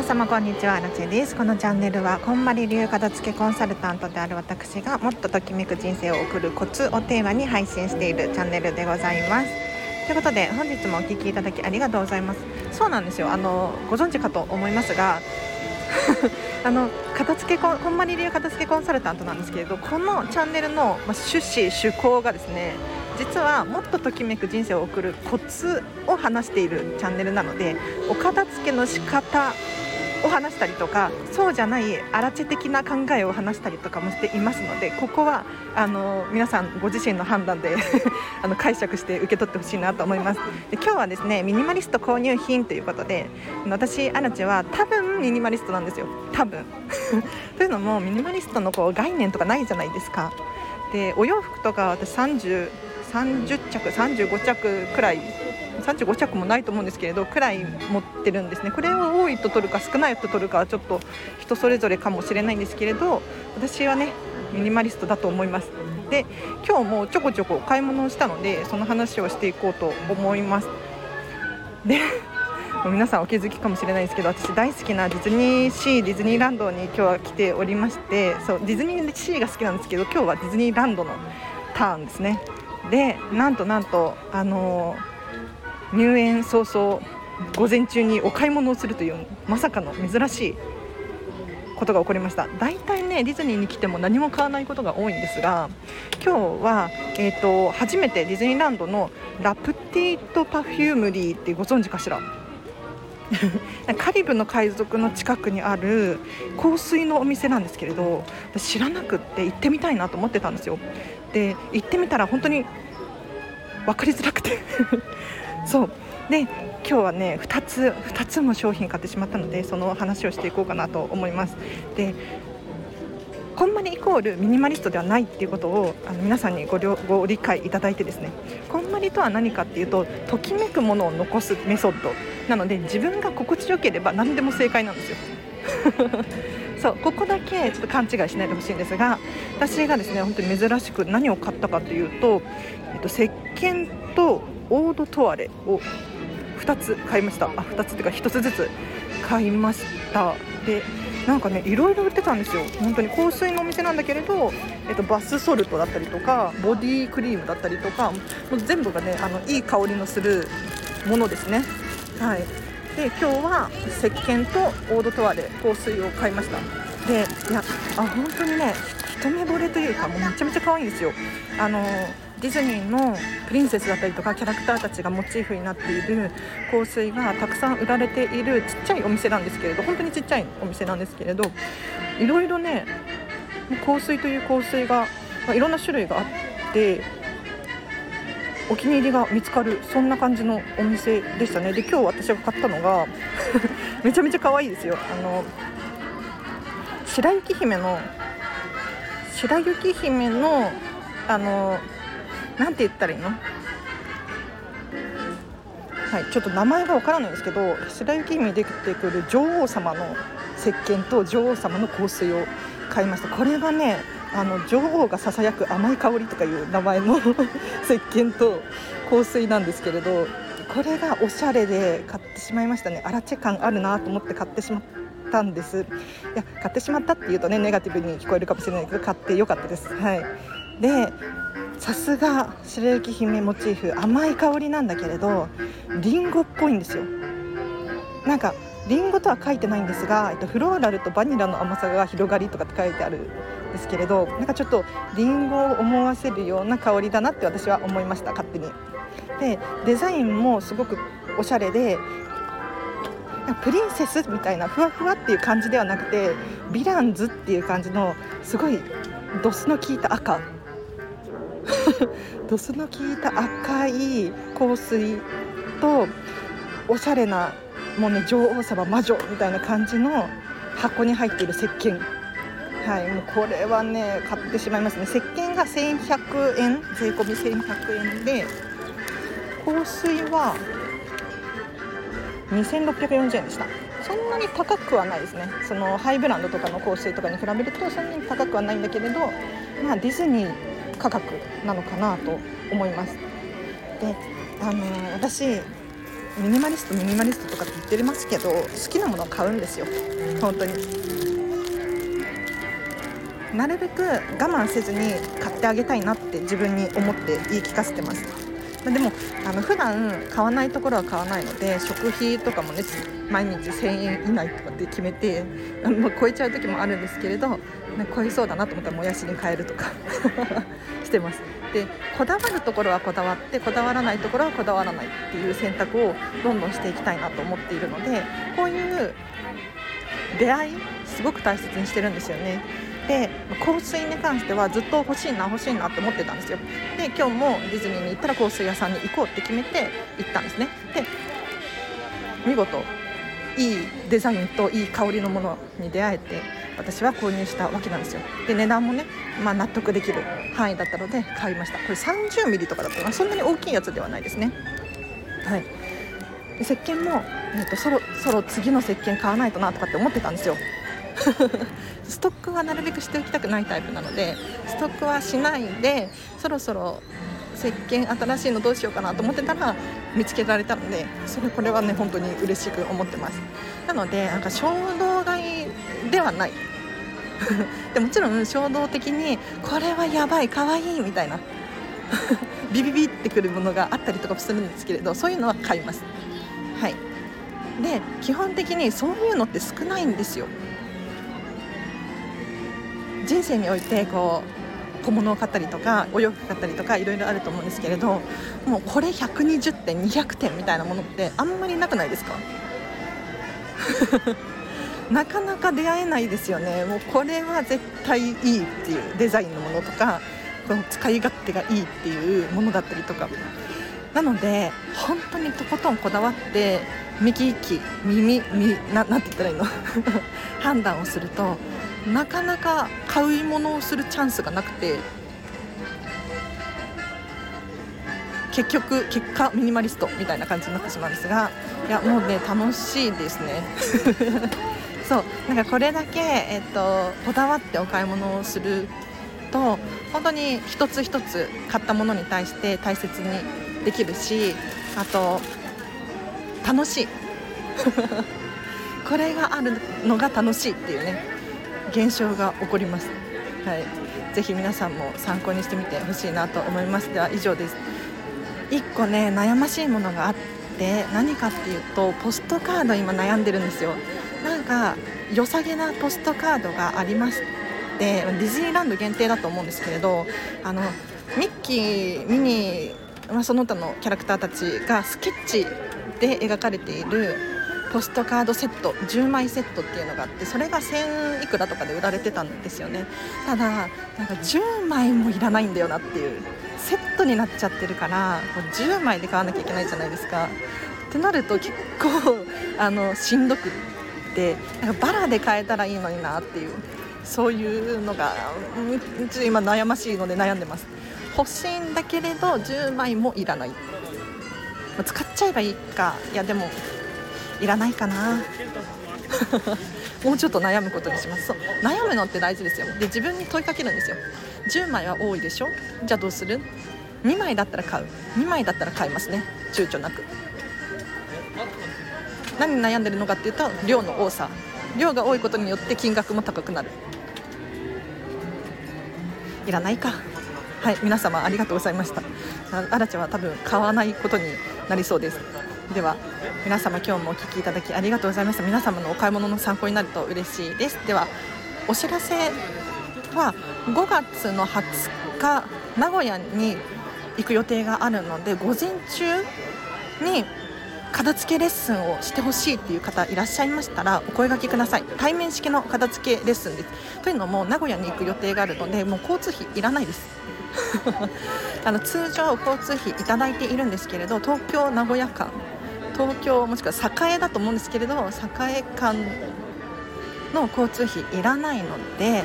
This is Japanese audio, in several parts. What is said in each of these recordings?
皆様こんにちはラチェです。このチャンネルはこんまり流片付けコンサルタントである私がもっとときめく人生を送るコツをテーマに配信しているチャンネルでございます。ということで本日もお聞きいただきありがとうございます。そうなんですよ。あのご存知かと思いますが あの片付けここんまり流片付けコンサルタントなんですけれどこのチャンネルの趣旨趣向がですね実はもっとときめく人生を送るコツを話しているチャンネルなのでお片付けの仕方を話したりとかそうじゃないアラチェ的な考えを話したりとかもしていますのでここはあの皆さんご自身の判断で あの解釈して受け取ってほしいなと思います。で今日はですねミニマリスト購入品ということで私アラチェは多分ミニマリストなんですよ。多分。というのもミニマリストのこう概念とかないじゃないですか。でお洋服とか私30 30着35着くらい35着もないと思うんですけれどくらい持ってるんですね。これを多いと取るか少ないと取るかはちょっと人それぞれかもしれないんですけれど私はねミニマリストだと思います。で今日もちょこちょこ買い物をしたのでその話をしていこうと思います。で皆さんお気づきかもしれないですけど私大好きなディズニーシーディズニーランドに今日は来ておりましてそうディズニーシーが好きなんですけど今日はディズニーランドのターンですね。でなんとなんとあの入園早々午前中にお買い物をするというまさかの珍しいことが起こりました。大体ねディズニーに来ても何も買わないことが多いんですが今日は、えーと、初めてディズニーランドの La Petite Parfumerie ってご存知かしら？カリブの海賊の近くにある香水のお店なんですけれど知らなくって行ってみたいなと思ってたんですよ。で行ってみたら本当に分かりづらくて。そう。で今日はね2つ2つも商品買ってしまったのでその話をしていこうかなと思います。でこんまりイコールミニマリストではないっていうことをあの皆さんにごご理解いただいてですね。こんまりとは何かっていうとときめくものを残すメソッドなので自分が心地よければ何でも正解なんですよ。そう。ここだけちょっと勘違いしないでほしいんですが私がですね本当に珍しく何を買ったかというと、えっと、石鹸とオードトワレを2つ買いました。あ2つっていうか1つずつ買いました。でなんかねいろいろ売ってたんですよ。本当に香水のお店なんだけれど、えっと、バスソルトだったりとかボディクリームだったりとかもう全部がねあのいい香りのするものですね。はい。で今日は石鹸とオードトワレ香水を買いました。でいやあ本当にね一目惚れというかもうめちゃめちゃ可愛いんですよ。あのディズニーのプリンセスだったりとかキャラクターたちがモチーフになっている香水がたくさん売られているちっちゃいお店なんですけれど本当にちっちゃいお店なんですけれどいろいろね香水という香水が、まあ、いろんな種類があってお気に入りが見つかるそんな感じのお店でしたね。で今日私が買ったのが めちゃめちゃ可愛いですよ。あの白雪姫の白雪姫のあのなんて言ったらいいの？はいちょっと名前がわからないんですけど白雪姫に出てくる女王様の石鹸と女王様の香水を買いました。これがねあの女王がささやく甘い香りとかいう名前の 石鹸と香水なんですけれどこれがおしゃれで買ってしまいましたね。アラチェ感あるなと思って買ってしまったんです。いや買ってしまったっていうとねネガティブに聞こえるかもしれないけど買ってよかったです。はい。でさすが白雪姫モチーフ甘い香りなんだけれどりんごっぽいんですよなんかりんごとは書いてないんですが、えっと、フローラルとバニラの甘さが広がりとかって書いてあるんですけれどなんかちょっとりんごを思わせるような香りだなって私は思いました勝手に。でデザインもすごくおしゃれでプリンセスみたいなふわふわっていう感じではなくてヴィランズっていう感じのすごいドスの効いた赤 ドスの効いた赤い香水とおしゃれなもうね女王様魔女みたいな感じの箱に入っている石鹸。はいもうこれはね買ってしまいますね。石鹸が1100円税込み1100円で香水は2640円でした。そんなに高くはないですね。そのハイブランドとかの香水とかに比べるとそんなに高くはないんだけれどまあディズニー価格なのかなと思います。であのー、私ミニマリストミニマリストとかって言ってますけど好きなものを買うんですよ。本当に。なるべく我慢せずに買ってあげたいなって自分に思って言い聞かせてます。でもあの普段買わないところは買わないので食費とかもね毎日1000円以内とかって決めて あの超えちゃう時もあるんですけれど超えそうだなと思ったらもやしに変えるとか してます。でこだわるところはこだわってこだわらないところはこだわらないっていう選択をどんどんしていきたいなと思っているのでこういう出会いすごく大切にしてるんですよね。で香水に関してはずっと欲しいな欲しいなって思ってたんですよ。で今日もディズニーに行ったら香水屋さんに行こうって決めて行ったんですね。で見事いいデザインといい香りのものに出会えて私は購入したわけなんですよ。で値段もね、まあ、納得できる範囲だったので買いました。これ30ミリとかだったかそんなに大きいやつではないですね。はい。で石鹸も、えーと、とそろそろ次の石鹸買わないとなとかって思ってたんですよ。ストックはなるべくしておきたくないタイプなのでストックはしないでそろそろ石鹸新しいのどうしようかなと思ってたら見つけられたのでそれこれはね本当に嬉しく思ってます。なのでなんか衝動買いではない。でもちろん衝動的にこれはやばいかわいいみたいな。ビビビってくるものがあったりとかするんですけれどそういうのは買います。はい。で基本的にそういうのって少ないんですよ。人生においてこう小物を買ったりとかお洋服買ったりとかいろいろあると思うんですけれどもうこれ120点200点みたいなものってあんまりなくないですか？なかなか出会えないですよね。もうこれは絶対いいっていうデザインのものとかこの使い勝手がいいっていうものだったりとか。なので本当にとことんこだわって目利き耳耳ななんて言ったらいいの？判断をするとなかなか買い物をするチャンスがなくて結局結果ミニマリストみたいな感じになってしまうんですがいやもうね楽しいですね。そうなんかこれだけ、えっと、こだわってお買い物をすると本当に一つ一つ買ったものに対して大切にできるしあと楽しい。これがあるのが楽しいっていうね。現象が起こります。はい、ぜひ皆さんも参考にしてみてほしいなと思います。では以上です。1個ね悩ましいものがあって何かっていうとポストカード今悩んでるんですよ。なんか良さげなポストカードがありましてディズニーランド限定だと思うんですけれどあのミッキーミニー、まあ、その他のキャラクターたちがスケッチで描かれているポストカードセット10枚セットっていうのがあってそれが1000いくらとかで売られてたんですよね。ただなんか10枚もいらないんだよなっていうセットになっちゃってるから10枚で買わなきゃいけないじゃないですか。ってなると結構あのしんどくってなんかバラで買えたらいいのになっていうそういうのが今悩ましいので悩んでます。欲しいんだけれど10枚もいらない。使っちゃえばいいか。いやでもいらないかな。もうちょっと悩むことにします。そう。悩むのって大事ですよ。で自分に問いかけるんですよ。10枚は多いでしょ。じゃあどうする？2枚だったら買う。2枚だったら買いますね。躊躇なく。何に悩んでるのかっていうと量の多さ。量が多いことによって金額も高くなる。いらないか。はい皆様ありがとうございました。あらちゃんは多分買わないことになりそうです。では皆様今日もお聴きいただきありがとうございました。皆様のお買い物の参考になると嬉しいです。ではお知らせは5月の20日名古屋に行く予定があるので午前中に片付けレッスンをしてほしいっていう方いらっしゃいましたらお声がけください。対面式の片付けレッスンです。というのも名古屋に行く予定があるのでもう交通費いらないです。あの通常交通費いただいているんですけれど東京名古屋間東京もしくは栄だと思うんですけれど栄間の交通費いらないので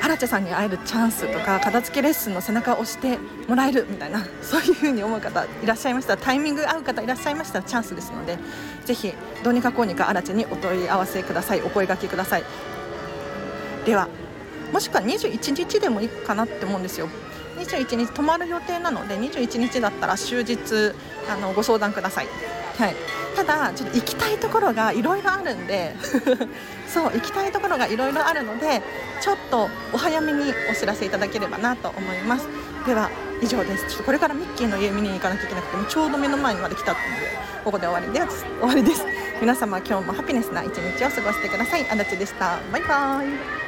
ハラチェさんに会えるチャンスとか片付けレッスンの背中を押してもらえるみたいなそういう風に思う方いらっしゃいました。タイミング合う方いらっしゃいました。らチャンスですのでぜひどうにかこうにかアラチェにお問い合わせください。お声がけください。ではもしくは21日でもいいかなって思うんですよ。21日泊まる予定なので21日だったら終日あのご相談ください。はい。ただちょっと行きたいところがいろいろあるんで そう行きたいところがいろいろあるのでちょっとお早めにお知らせいただければなと思います。では以上です。ちょっとこれからミッキーの家見に行かなきゃいけなくてもちょうど目の前にまで来たのでここで終わりです終わりです。皆様今日もハピネスな一日を過ごしてください。あだちでした。バイバーイ。